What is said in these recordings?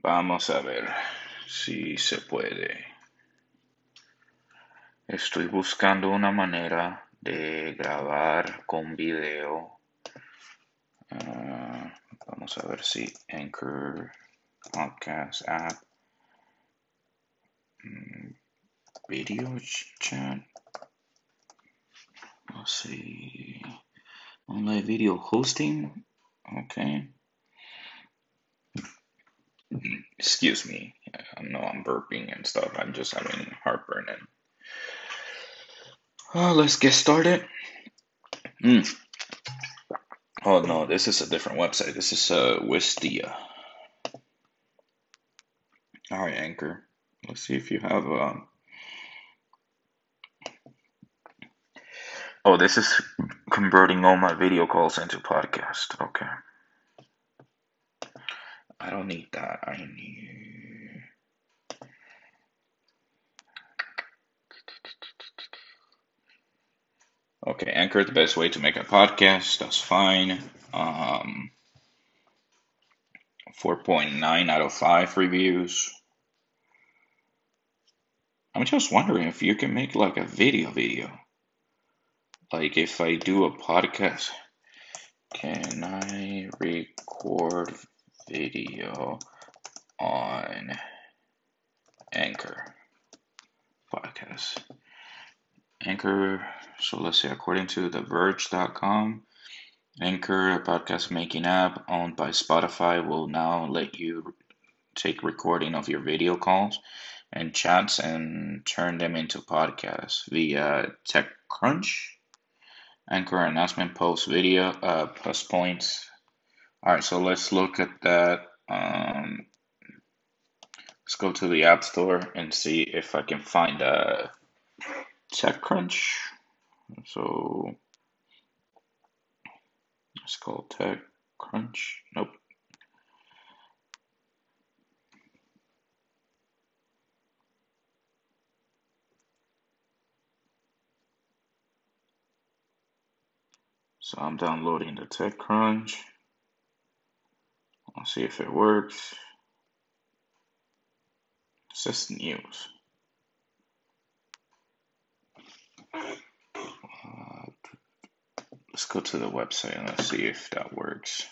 Vamos a ver si se puede. Estoy buscando una manera de grabar con video. Ah, vamos a ver si Anchor Podcast App. mm, Video chat. Let's see. Online video hosting. Okay. Excuse me. I know I'm burping and stuff. I'm just having heartburn. And oh, let's get started. Mm. Oh no, this is a different website. This is uh, Wistia. All right, Anchor. Let's see if you have. Um... Oh, this is converting all my video calls into podcast. Okay. I don't need that. I need. Okay, Anchor the best way to make a podcast. That's fine. Um, 4.9 out of 5 reviews. I'm just wondering if you can make like a video video. Like if I do a podcast, can I record video on Anchor podcast? Anchor, so let's say according to TheVerge.com, Anchor, a podcast making app owned by Spotify, will now let you take recording of your video calls and chats and turn them into podcasts via TechCrunch. Anchor announcement post video uh, points. All right, so let's look at that. Um, let's go to the App Store and see if I can find a TechCrunch. So it's called TechCrunch. Nope. So I'm downloading the TechCrunch. I'll see if it works. Says news. Uh, let's go to the website and let's see if that works.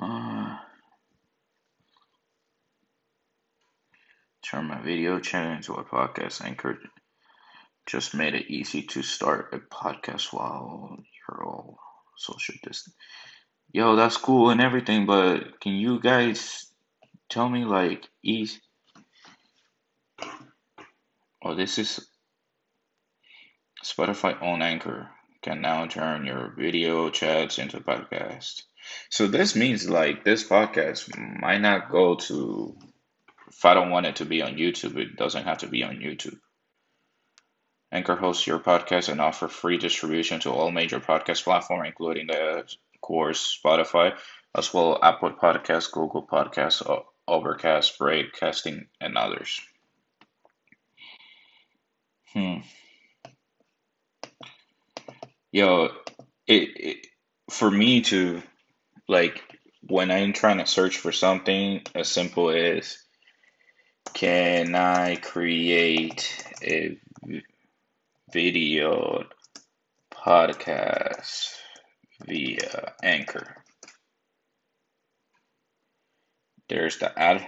Uh, turn my video channel into a podcast anchor. Just made it easy to start a podcast while you're all social distance. Yo, that's cool and everything, but can you guys tell me like easy? Oh, this is Spotify on Anchor can now turn your video chats into podcast. So this means like this podcast might not go to if I don't want it to be on YouTube, it doesn't have to be on YouTube. Anchor hosts your podcast and offer free distribution to all major podcast platforms, including the course Spotify, as well Apple Podcasts, Google Podcasts, Overcast, Breakcasting, and others. Hmm. Yo, it, it for me to like when I'm trying to search for something as simple as can I create a video podcast via uh, Anchor? There's the ad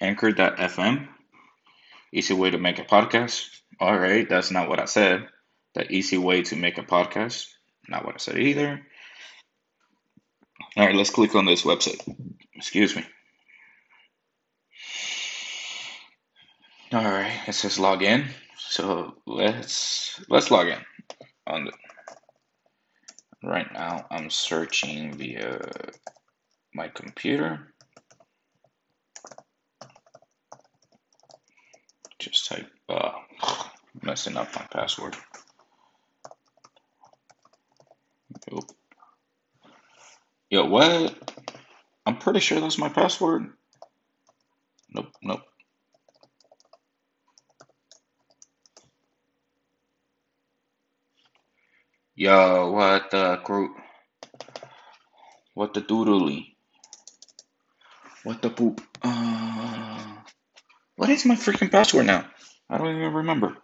anchor.fm. Easy way to make a podcast. All right, that's not what I said. The easy way to make a podcast. Not what I said either. All right, let's click on this website. Excuse me. All right, it says log in. So let's let's log in. On the right now, I'm searching via my computer. Just type uh, messing up my password. Nope. Yo, what? I'm pretty sure that's my password. Nope, nope. Yo, what the group? What the doodly? What the poop? Uh, what is my freaking password now? I don't even remember.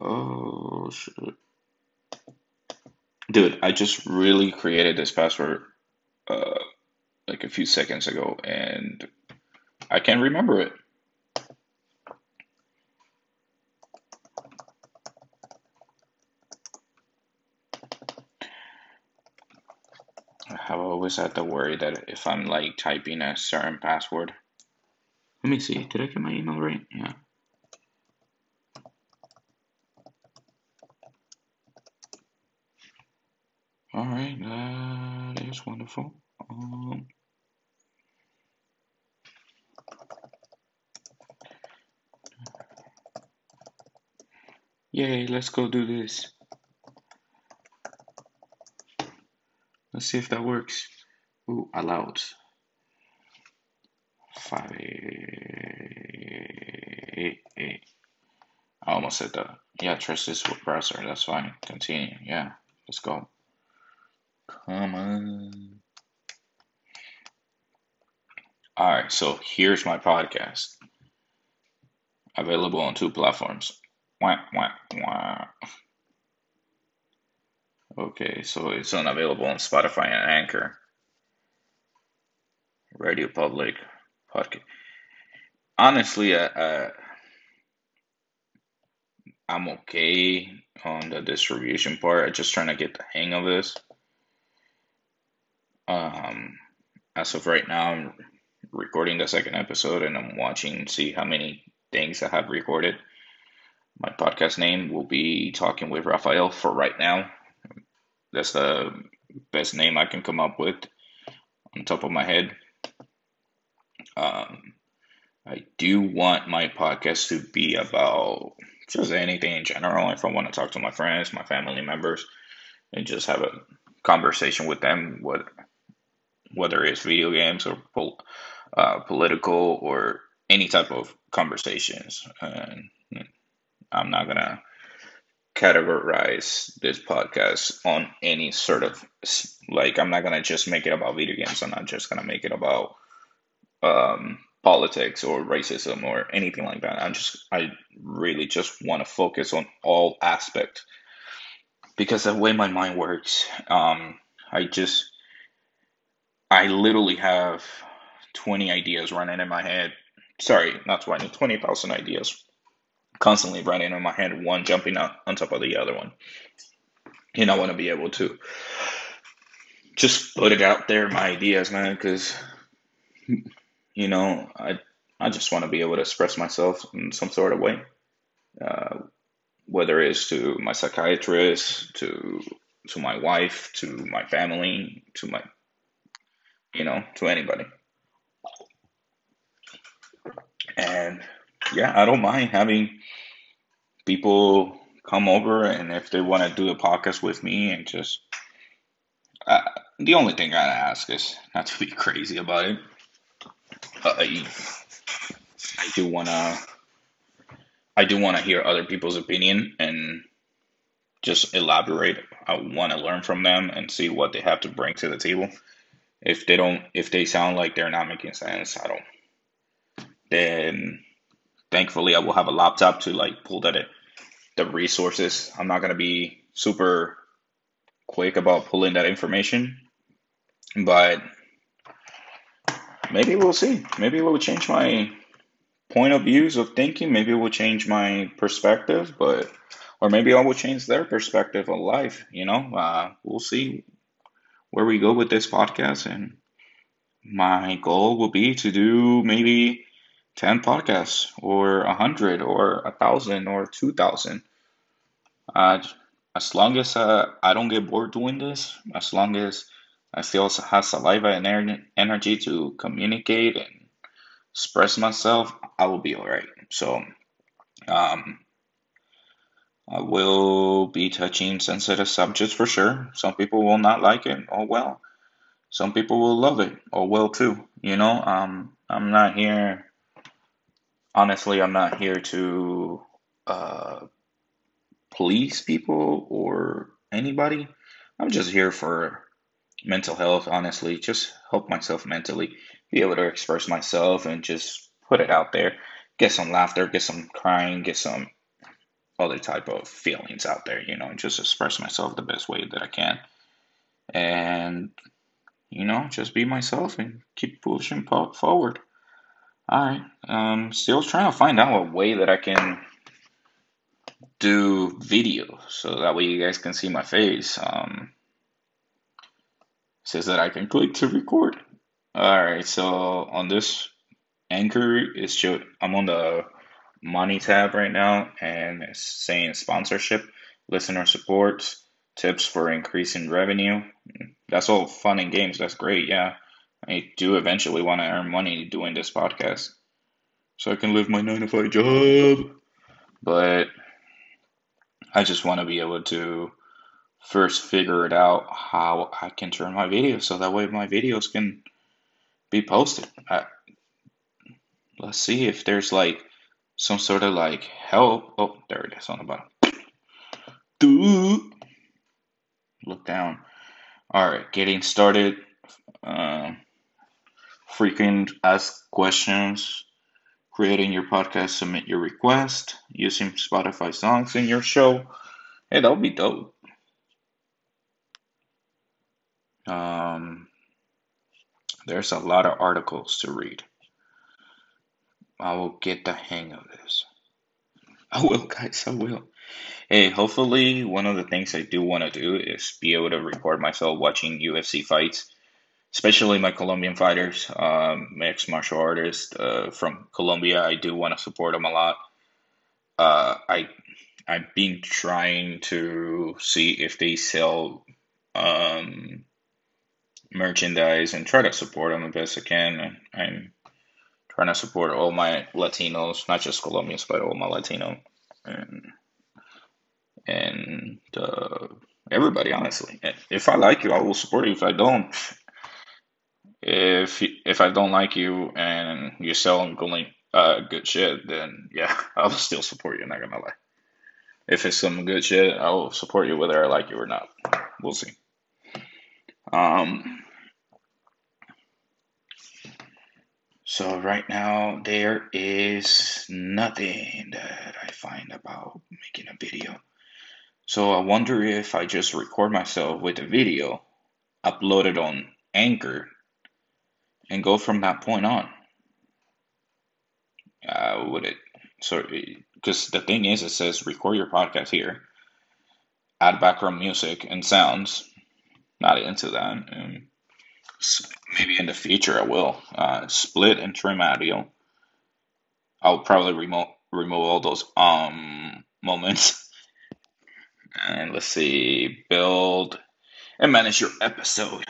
Oh shit. Dude, I just really created this password uh like a few seconds ago and I can't remember it. I always have to worry that if I'm like typing a certain password. Let me see. Did I get my email right? Yeah. All right, that is wonderful. Um, yay, let's go do this. Let's see if that works. Ooh, allowed. Five, eight, eight. I almost said that. Yeah, trust this browser. That's fine. Continue. Yeah, let's go. Come on. All right, so here's my podcast. Available on two platforms. Wah, wah, wah. Okay, so it's unavailable on Spotify and Anchor. Radio Public podcast. Honestly, uh, uh, I'm okay on the distribution part. I'm just trying to get the hang of this. Um, as of right now, I'm recording the second episode and I'm watching see how many things I have recorded. My podcast name will be Talking with Rafael for right now. That's the best name I can come up with on top of my head. Um, I do want my podcast to be about just anything in general. If I want to talk to my friends, my family members, and just have a conversation with them, what whether it's video games or pol- uh, political or any type of conversations. And I'm not gonna categorize this podcast on any sort of like I'm not gonna just make it about video games. I'm not just gonna make it about um, politics or racism or anything like that. I'm just I really just want to focus on all aspects because the way my mind works, um, I just I literally have 20 ideas running in my head. Sorry, not 20, 20,000 ideas constantly running in my head, one jumping on, on top of the other one. And I want to be able to just put it out there, my ideas, man, because, you know, I, I just want to be able to express myself in some sort of way. Uh, whether it's to my psychiatrist, to to my wife, to my family, to my you know, to anybody. And yeah, I don't mind having people come over and if they want to do a podcast with me and just uh, the only thing I ask is not to be crazy about it. I, I do want to I do want to hear other people's opinion and just elaborate. I want to learn from them and see what they have to bring to the table. If they don't, if they sound like they're not making sense, I don't. Then, thankfully, I will have a laptop to like pull that the resources. I'm not gonna be super quick about pulling that information, but maybe we'll see. Maybe it will change my point of views of thinking. Maybe it will change my perspective, but or maybe I will change their perspective of life. You know, uh, we'll see where we go with this podcast. And my goal will be to do maybe 10 podcasts or a 100 or a 1,000 or 2,000. Uh, as long as uh, I don't get bored doing this, as long as I still have saliva and energy to communicate and express myself, I will be all right. So, um, I will be touching sensitive subjects for sure. Some people will not like it. Oh well. Some people will love it. Oh well too. You know, um, I'm not here. Honestly, I'm not here to uh, police people or anybody. I'm just here for mental health, honestly, just help myself mentally, be able to express myself and just put it out there, get some laughter, get some crying, get some other type of feelings out there, you know, and just express myself the best way that I can. And, you know, just be myself and keep pushing forward. All right. Um, still trying to find out a way that I can do video so that way you guys can see my face. Um, says that I can click to record. All right. So on this anchor, it's show I'm on the money tab right now and it's saying sponsorship, listener support, tips for increasing revenue. That's all fun and games. That's great. Yeah. I do eventually want to earn money doing this podcast so I can live my nine to five job. But I just want to be able to first figure it out how I can turn my videos so that way my videos can be posted. I, let's see if there's like some sort of like help. Oh, there it is on the bottom. Do look down. All right, getting started. Uh, frequent ask questions. Creating your podcast, submit your request using Spotify songs in your show. Hey, that would be dope. Um, there's a lot of articles to read. I will get the hang of this. I will, guys. I will. Hey, hopefully, one of the things I do want to do is be able to record myself watching UFC fights, especially my Colombian fighters, um, mixed martial artists uh, from Colombia. I do want to support them a lot. Uh, I I've been trying to see if they sell um, merchandise and try to support them the best I can. I'm trying to support all my Latinos, not just Colombians, but all my Latino and and uh, everybody. Honestly, if I like you, I will support you. If I don't, if if I don't like you and you sell going uh, good shit, then yeah, I will still support you. Not gonna lie. If it's some good shit, I will support you whether I like you or not. We'll see. Um, So right now there is nothing that I find about making a video. So I wonder if I just record myself with a video, upload it on Anchor, and go from that point on. Uh, would it? So because the thing is, it says record your podcast here, add background music and sounds. Not into that. And maybe in the future I will uh, split and trim audio. I'll probably remove remove all those um moments. And let's see, build and manage your episode.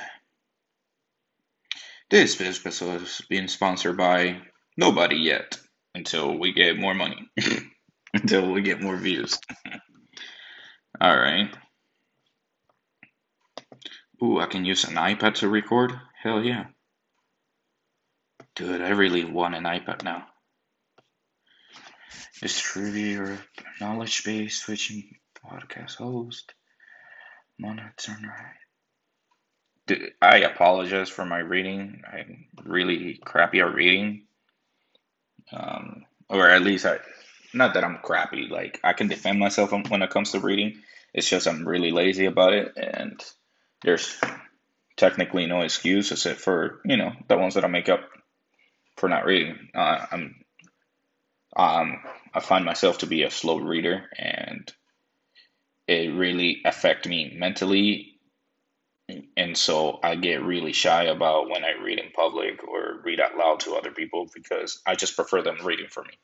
This episode is being sponsored by nobody yet until we get more money, until we get more views. All right. Ooh, I can use an iPad to record? Hell yeah. Dude, I really want an iPad now. Distribute your knowledge base switching podcast host. Monitor right. I apologize for my reading. I'm really crappy at reading. Um, or at least I, not that I'm crappy. Like I can defend myself when it comes to reading. It's just I'm really lazy about it, and there's technically no excuse except for you know the ones that I make up for not reading. Uh, I'm um, I find myself to be a slow reader, and it really affect me mentally, and so I get really shy about when I read in public or read out loud to other people because I just prefer them reading for me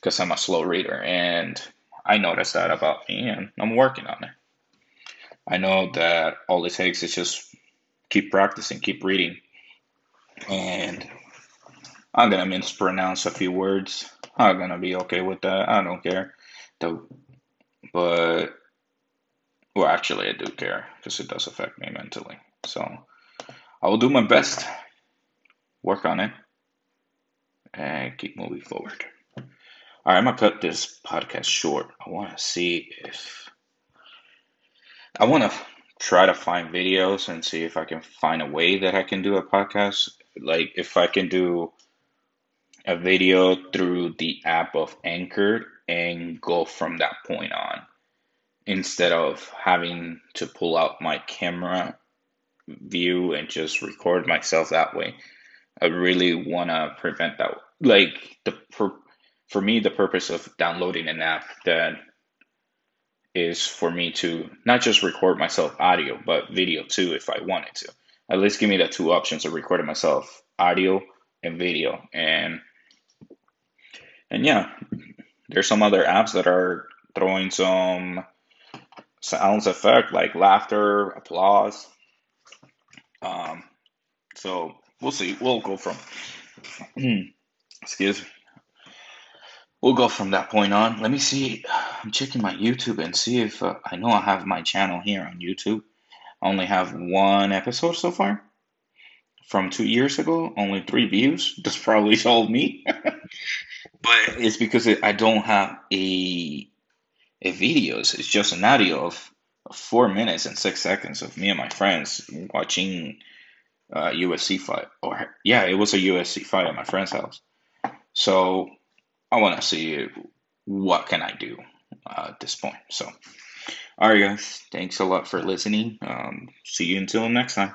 because I'm a slow reader, and I noticed that about me, and I'm working on it. I know that all it takes is just keep practicing, keep reading. And I'm gonna mispronounce a few words. I'm gonna be okay with that. I don't care. The, but well, actually, I do care because it does affect me mentally. So I will do my best, work on it, and keep moving forward. All right, I'm gonna cut this podcast short. I want to see if I want to try to find videos and see if I can find a way that I can do a podcast. Like if I can do a video through the app of Anchor and go from that point on instead of having to pull out my camera view and just record myself that way. I really want to prevent that. Like the for me, the purpose of downloading an app that is for me to not just record myself audio, but video too, if I wanted to. At least give me the two options of recording myself audio and video. And and yeah, there's some other apps that are throwing some sounds effect like laughter, applause. Um, so we'll see. We'll go from excuse me. We'll go from that point on. Let me see. I'm checking my YouTube and see if uh, I know I have my channel here on YouTube. I only have one episode so far from two years ago. Only three views. That's probably told me, but it's because I don't have a a videos. It's just an audio of four minutes and six seconds of me and my friends watching uh, UFC fight. Or yeah, it was a USC fight at my friend's house. So I want to see what can I do uh, at this point. So, all right, guys, thanks a lot for listening. Um, see you until next time.